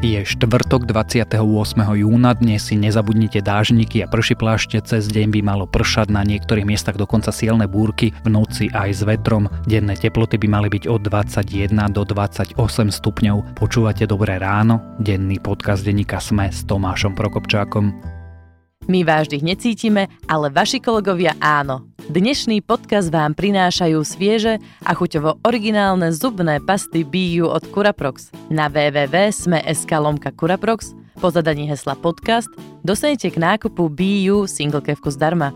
Je štvrtok 28. júna, dnes si nezabudnite dážniky a prší plášte, cez deň by malo pršať na niektorých miestach dokonca silné búrky, v noci aj s vetrom. Denné teploty by mali byť od 21 do 28 stupňov. Počúvate Dobré ráno, denný podcast denníka Sme s Tomášom Prokopčákom. My vás necítime, ale vaši kolegovia áno. Dnešný podcast vám prinášajú svieže a chuťovo originálne zubné pasty BU od Curaprox. Na www.sme.sk lomka Curaprox po zadaní hesla podcast dostanete k nákupu BU single kevku zdarma.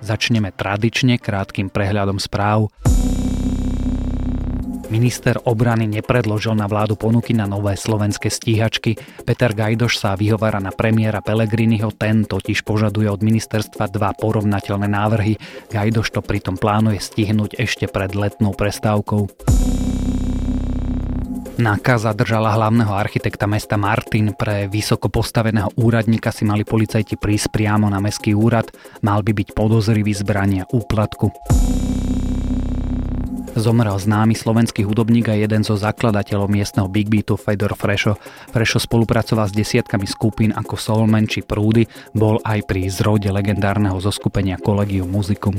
Začneme tradične krátkým prehľadom správ. Minister obrany nepredložil na vládu ponuky na nové slovenské stíhačky. Peter Gajdoš sa vyhovára na premiéra Pelegriniho, ten totiž požaduje od ministerstva dva porovnateľné návrhy. Gajdoš to pritom plánuje stihnúť ešte pred letnou prestávkou. NAKA zadržala hlavného architekta mesta Martin. Pre vysoko postaveného úradníka si mali policajti prísť priamo na mestský úrad. Mal by byť podozrivý zbrania úplatku. Zomrel známy slovenský hudobník a jeden zo zakladateľov miestneho Big Beatu Fedor Frešo. Frešo spolupracoval s desiatkami skupín ako Soulman či Prúdy, bol aj pri zrode legendárneho zoskupenia Collegium Musicum.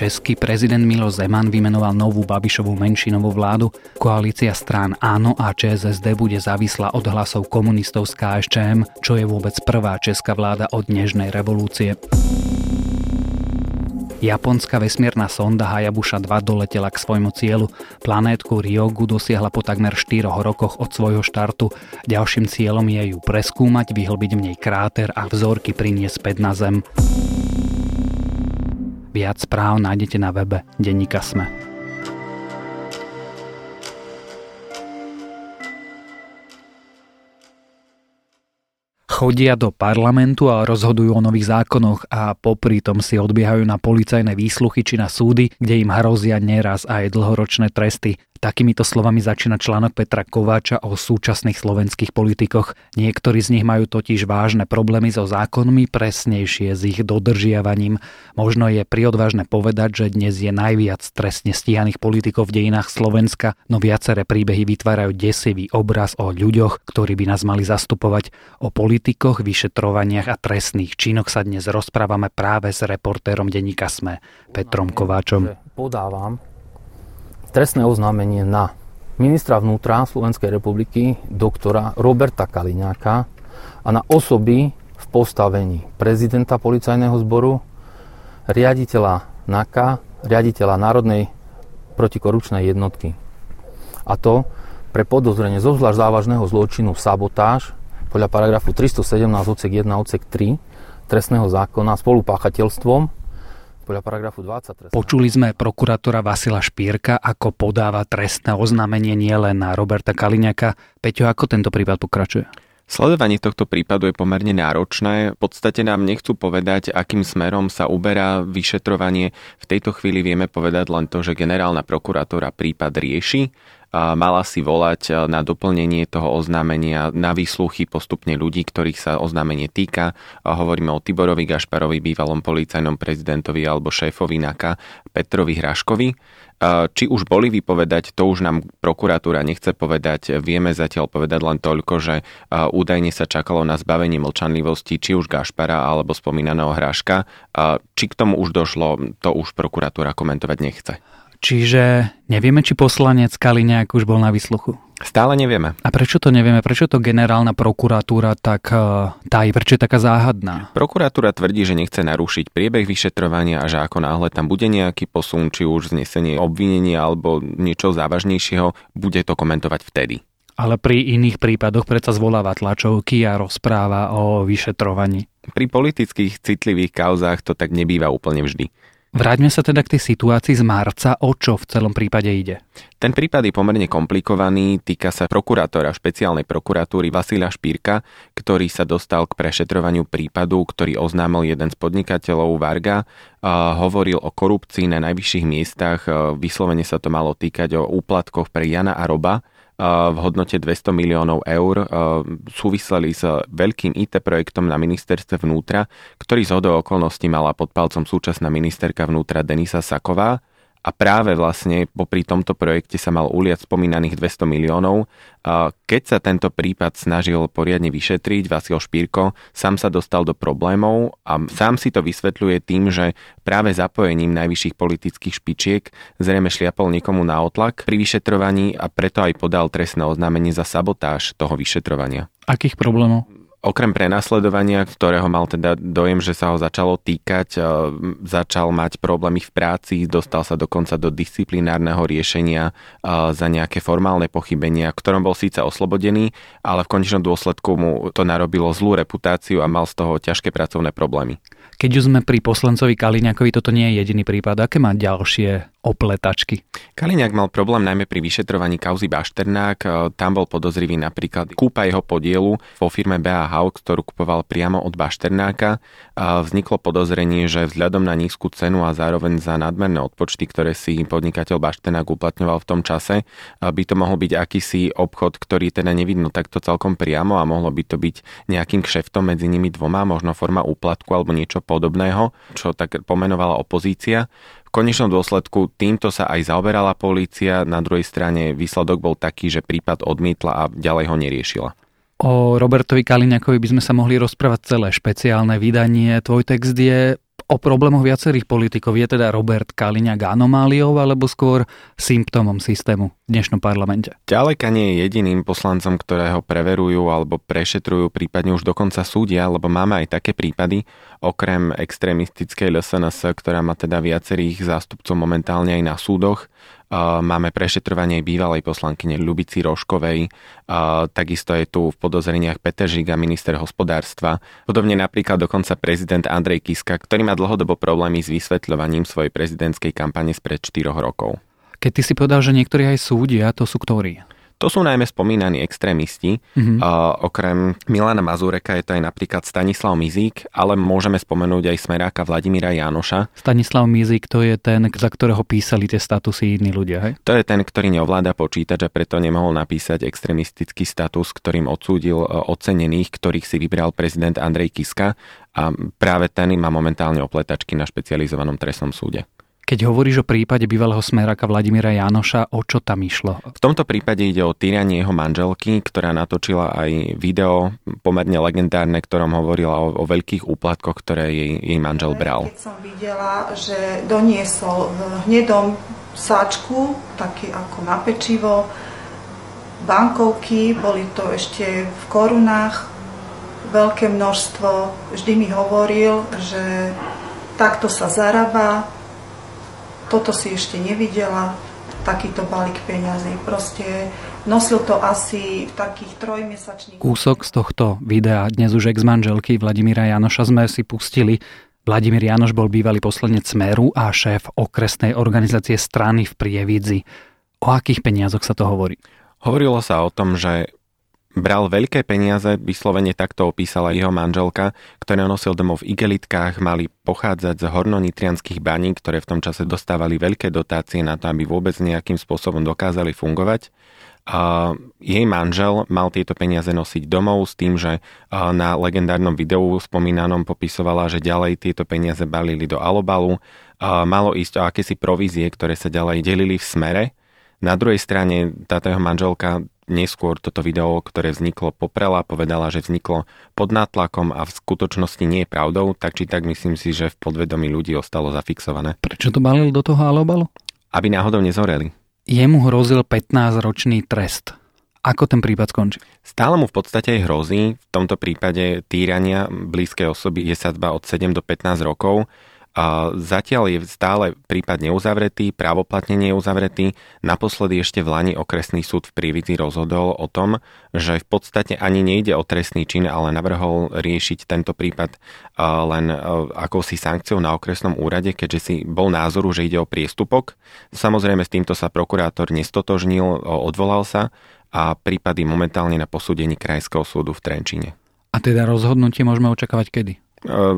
Český prezident Milo Zeman vymenoval novú Babišovú menšinovú vládu. Koalícia strán Áno a ČSSD bude závislá od hlasov komunistov z KSČM, čo je vôbec prvá česká vláda od dnežnej revolúcie. Japonská vesmírna sonda Hayabusa 2 doletela k svojmu cieľu. Planétku Ryogu dosiahla po takmer 4 rokoch od svojho štartu. Ďalším cieľom je ju preskúmať, vyhlbiť v nej kráter a vzorky priniesť späť na Zem. Viac správ nájdete na webe Denníka Sme. Chodia do parlamentu a rozhodujú o nových zákonoch a popri tom si odbiehajú na policajné výsluchy či na súdy, kde im hrozia neraz aj dlhoročné tresty. Takýmito slovami začína článok Petra Kováča o súčasných slovenských politikoch. Niektorí z nich majú totiž vážne problémy so zákonmi, presnejšie s ich dodržiavaním. Možno je priodvážne povedať, že dnes je najviac trestne stíhaných politikov v dejinách Slovenska, no viaceré príbehy vytvárajú desivý obraz o ľuďoch, ktorí by nás mali zastupovať. O politikoch, vyšetrovaniach a trestných činoch sa dnes rozprávame práve s reportérom denníka SME, Petrom Kováčom. Podávam trestné oznámenie na ministra vnútra Slovenskej republiky, doktora Roberta Kaliňáka a na osoby v postavení prezidenta policajného zboru, riaditeľa NAKA, riaditeľa Národnej protikorupčnej jednotky. A to pre podozrenie zo zvlášť závažného zločinu sabotáž podľa paragrafu 317 odsek 1 odsek 3 trestného zákona spolupáchateľstvom podľa paragrafu 20 Počuli sme prokurátora Vasila Špírka, ako podáva trestné oznámenie nielen na Roberta Kaliňaka. Peťo, ako tento prípad pokračuje? Sledovanie tohto prípadu je pomerne náročné. V podstate nám nechcú povedať, akým smerom sa uberá vyšetrovanie. V tejto chvíli vieme povedať len to, že generálna prokurátora prípad rieši mala si volať e, na doplnenie toho oznámenia na výsluchy postupne ľudí, ktorých sa oznámenie týka. Hovoríme o Tiborovi Gašparovi, bývalom policajnom prezidentovi alebo šéfovi NAKA Petrovi Hraškovi. E, či už boli vypovedať, to už nám prokuratúra nechce povedať. Vieme zatiaľ povedať len toľko, že e, údajne sa čakalo na zbavenie mlčanlivosti či už Gašpara alebo spomínaného Hraška. Či k tomu už došlo, to už prokuratúra komentovať nechce. Čiže nevieme, či poslanec Kaliňák už bol na výsluchu. Stále nevieme. A prečo to nevieme? Prečo to generálna prokuratúra tak tají? Prečo je taká záhadná? Prokuratúra tvrdí, že nechce narušiť priebeh vyšetrovania a že ako náhle tam bude nejaký posun, či už znesenie obvinenia alebo niečo závažnejšieho, bude to komentovať vtedy. Ale pri iných prípadoch predsa zvoláva tlačovky a rozpráva o vyšetrovaní. Pri politických citlivých kauzách to tak nebýva úplne vždy. Vráťme sa teda k tej situácii z marca, o čo v celom prípade ide. Ten prípad je pomerne komplikovaný, týka sa prokurátora špeciálnej prokuratúry Vasila Špírka, ktorý sa dostal k prešetrovaniu prípadu, ktorý oznámil jeden z podnikateľov Varga, a hovoril o korupcii na najvyšších miestach, vyslovene sa to malo týkať o úplatkoch pre Jana a Roba, v hodnote 200 miliónov eur súviseli s veľkým IT projektom na ministerstve vnútra, ktorý z hodou okolností mala pod palcom súčasná ministerka vnútra Denisa Saková a práve vlastne popri tomto projekte sa mal uliať spomínaných 200 miliónov. Keď sa tento prípad snažil poriadne vyšetriť, Vasil Špírko sám sa dostal do problémov a sám si to vysvetľuje tým, že práve zapojením najvyšších politických špičiek zrejme šliapol niekomu na otlak pri vyšetrovaní a preto aj podal trestné oznámenie za sabotáž toho vyšetrovania. Akých problémov? Okrem prenasledovania, ktorého mal teda dojem, že sa ho začalo týkať, e, začal mať problémy v práci, dostal sa dokonca do disciplinárneho riešenia e, za nejaké formálne pochybenia, ktorom bol síce oslobodený, ale v konečnom dôsledku mu to narobilo zlú reputáciu a mal z toho ťažké pracovné problémy. Keď už sme pri poslancovi Kaliňakovi, toto nie je jediný prípad. Aké má ďalšie opletačky? Kaliňák mal problém najmä pri vyšetrovaní kauzy Bašternák. E, tam bol podozrivý napríklad kúpa jeho podielu vo firme BAH, ktorú kupoval priamo od Bašternáka. Vzniklo podozrenie, že vzhľadom na nízku cenu a zároveň za nadmerné odpočty, ktoré si podnikateľ Bašternák uplatňoval v tom čase, by to mohol byť akýsi obchod, ktorý teda nevidno takto celkom priamo a mohlo by to byť nejakým kšeftom medzi nimi dvoma, možno forma úplatku alebo niečo podobného, čo tak pomenovala opozícia. Konečnom dôsledku týmto sa aj zaoberala polícia, na druhej strane výsledok bol taký, že prípad odmietla a ďalej ho neriešila. O Robertovi Kaliňakovi by sme sa mohli rozprávať celé špeciálne vydanie. Tvoj text je o problémoch viacerých politikov. Je teda Robert Kaliňák anomáliou alebo skôr symptómom systému v dnešnom parlamente? Ďaleka nie je jediným poslancom, ktorého preverujú alebo prešetrujú, prípadne už dokonca súdia, lebo máme aj také prípady, okrem extrémistickej LSNS, ktorá má teda viacerých zástupcov momentálne aj na súdoch. Máme prešetrovanie bývalej poslankyne Ľubici Roškovej, takisto je tu v podozreniach Peter Žiga, minister hospodárstva. Podobne napríklad dokonca prezident Andrej Kiska, ktorý má dlhodobo problémy s vysvetľovaním svojej prezidentskej kampane spred 4 rokov. Keď ty si povedal, že niektorí aj súdia, to sú ktorí? To sú najmä spomínaní extrémisti. Mm-hmm. Uh, okrem Milana Mazureka je to aj napríklad Stanislav Mizík, ale môžeme spomenúť aj smeráka Vladimíra Jánoša. Stanislav Mizík to je ten, za ktorého písali tie statusy iní ľudia, hej? To je ten, ktorý neovláda počítač a preto nemohol napísať extrémistický status, ktorým odsúdil e, ocenených, ktorých si vybral prezident Andrej Kiska a práve ten má momentálne opletačky na špecializovanom trestnom súde. Keď hovoríš o prípade bývalého smeráka Vladimíra Janoša, o čo tam išlo? V tomto prípade ide o týranie jeho manželky, ktorá natočila aj video pomerne legendárne, ktorom hovorila o, o veľkých úplatkoch, ktoré jej, jej manžel bral. Keď som videla, že doniesol v hnedom sáčku, taký ako na pečivo, bankovky, boli to ešte v korunách, veľké množstvo. Vždy mi hovoril, že takto sa zarába, toto si ešte nevidela, takýto balík peňazí. Proste nosil to asi v takých trojmesačných... Kúsok z tohto videa dnes už ex-manželky Vladimíra Janoša sme si pustili. Vladimír Janoš bol bývalý poslanec Smeru a šéf okresnej organizácie strany v Prievidzi. O akých peniazoch sa to hovorí? Hovorilo sa o tom, že Bral veľké peniaze, vyslovene takto opísala jeho manželka, ktoré nosil domov v igelitkách, mali pochádzať z hornonitrianských baní, ktoré v tom čase dostávali veľké dotácie na to, aby vôbec nejakým spôsobom dokázali fungovať. A jej manžel mal tieto peniaze nosiť domov s tým, že na legendárnom videu spomínanom popisovala, že ďalej tieto peniaze balili do alobalu. Malo ísť o akési provízie, ktoré sa ďalej delili v smere. Na druhej strane táto jeho manželka neskôr toto video, ktoré vzniklo, poprela, povedala, že vzniklo pod nátlakom a v skutočnosti nie je pravdou, tak či tak myslím si, že v podvedomí ľudí ostalo zafixované. Prečo to balil do toho alobalu? Aby náhodou nezoreli. Jemu hrozil 15-ročný trest. Ako ten prípad skončí? Stále mu v podstate hrozí, v tomto prípade týrania blízkej osoby je sadzba od 7 do 15 rokov zatiaľ je stále prípad neuzavretý, právoplatne neuzavretý. Naposledy ešte v Lani okresný súd v Prívidzi rozhodol o tom, že v podstate ani nejde o trestný čin, ale navrhol riešiť tento prípad len akousi sankciou na okresnom úrade, keďže si bol názoru, že ide o priestupok. Samozrejme s týmto sa prokurátor nestotožnil, odvolal sa a prípady momentálne na posúdení Krajského súdu v Trenčíne. A teda rozhodnutie môžeme očakávať kedy?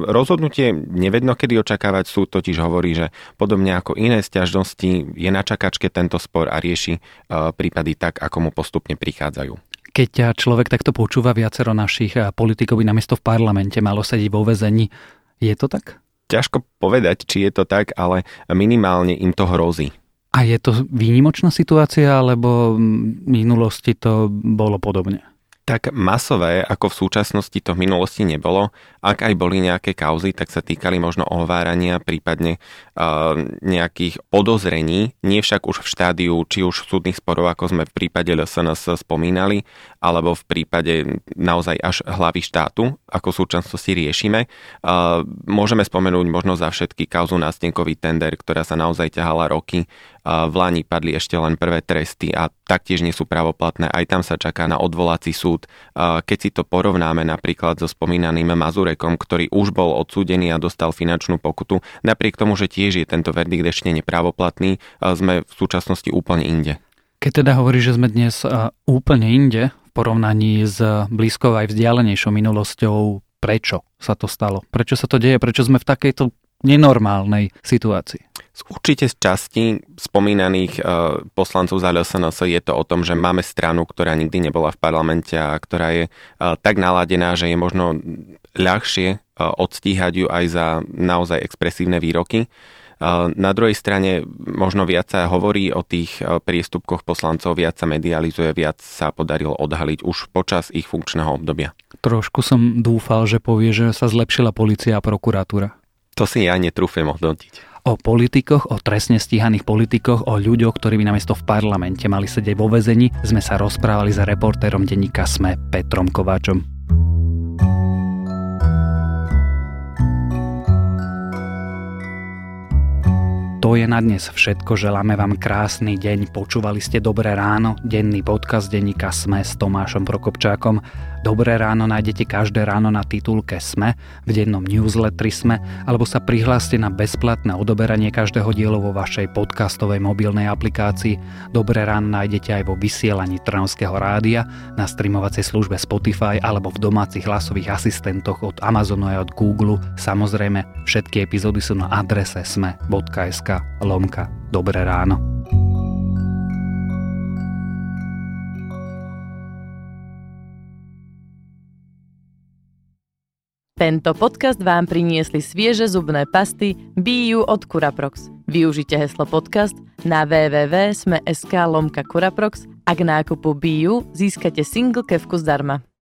Rozhodnutie nevedno kedy očakávať, súd totiž hovorí, že podobne ako iné stiažnosti je na čakačke tento spor a rieši prípady tak, ako mu postupne prichádzajú. Keď človek takto počúva viacero našich politikov by namiesto v parlamente malo sedieť vo vezení, je to tak? Ťažko povedať, či je to tak, ale minimálne im to hrozí. A je to výnimočná situácia, alebo v minulosti to bolo podobne? Tak masové, ako v súčasnosti to v minulosti nebolo. Ak aj boli nejaké kauzy, tak sa týkali možno ohovárania, prípadne nejakých podozrení, nie však už v štádiu, či už súdnych sporov, ako sme v prípade LSNS spomínali, alebo v prípade naozaj až hlavy štátu, ako súčasnosti riešime. Môžeme spomenúť možno za všetky kauzu nástenkový tender, ktorá sa naozaj ťahala roky v Lani padli ešte len prvé tresty a taktiež nie sú pravoplatné. Aj tam sa čaká na odvolací súd. Keď si to porovnáme napríklad so spomínaným Mazurekom, ktorý už bol odsúdený a dostal finančnú pokutu, napriek tomu, že tiež je tento verdikt ešte nepravoplatný, sme v súčasnosti úplne inde. Keď teda hovorí, že sme dnes úplne inde v porovnaní s blízkou aj vzdialenejšou minulosťou, prečo sa to stalo? Prečo sa to deje? Prečo sme v takejto nenormálnej situácii? Určite z časti spomínaných uh, poslancov za LSNS je to o tom, že máme stranu, ktorá nikdy nebola v parlamente a ktorá je uh, tak naladená, že je možno ľahšie odstíhať ju aj za naozaj expresívne výroky. Na druhej strane možno viac sa hovorí o tých priestupkoch poslancov, viac sa medializuje, viac sa podarilo odhaliť už počas ich funkčného obdobia. Trošku som dúfal, že povie, že sa zlepšila policia a prokuratúra. To si ja netrúfem hodnotiť o politikoch, o trestne stíhaných politikoch, o ľuďoch, ktorí by namiesto v parlamente mali sedieť vo vezení, sme sa rozprávali s reportérom denníka SME Petrom Kováčom. To je na dnes všetko. Želáme vám krásny deň. Počúvali ste Dobré ráno, denný podcast denníka SME s Tomášom Prokopčákom. Dobré ráno nájdete každé ráno na titulke SME, v dennom newsletteri SME, alebo sa prihláste na bezplatné odoberanie každého dielu vo vašej podcastovej mobilnej aplikácii. Dobré ráno nájdete aj vo vysielaní Trnavského rádia, na streamovacej službe Spotify alebo v domácich hlasových asistentoch od Amazonu aj od Google. Samozrejme, všetky epizódy sú na adrese sme.sk lomka Dobré ráno. Tento podcast vám priniesli svieže zubné pasty BU od Curaprox. Využite heslo podcast na www.sme.sk lomka Curaprox a nákupu BU získate single kevku zdarma.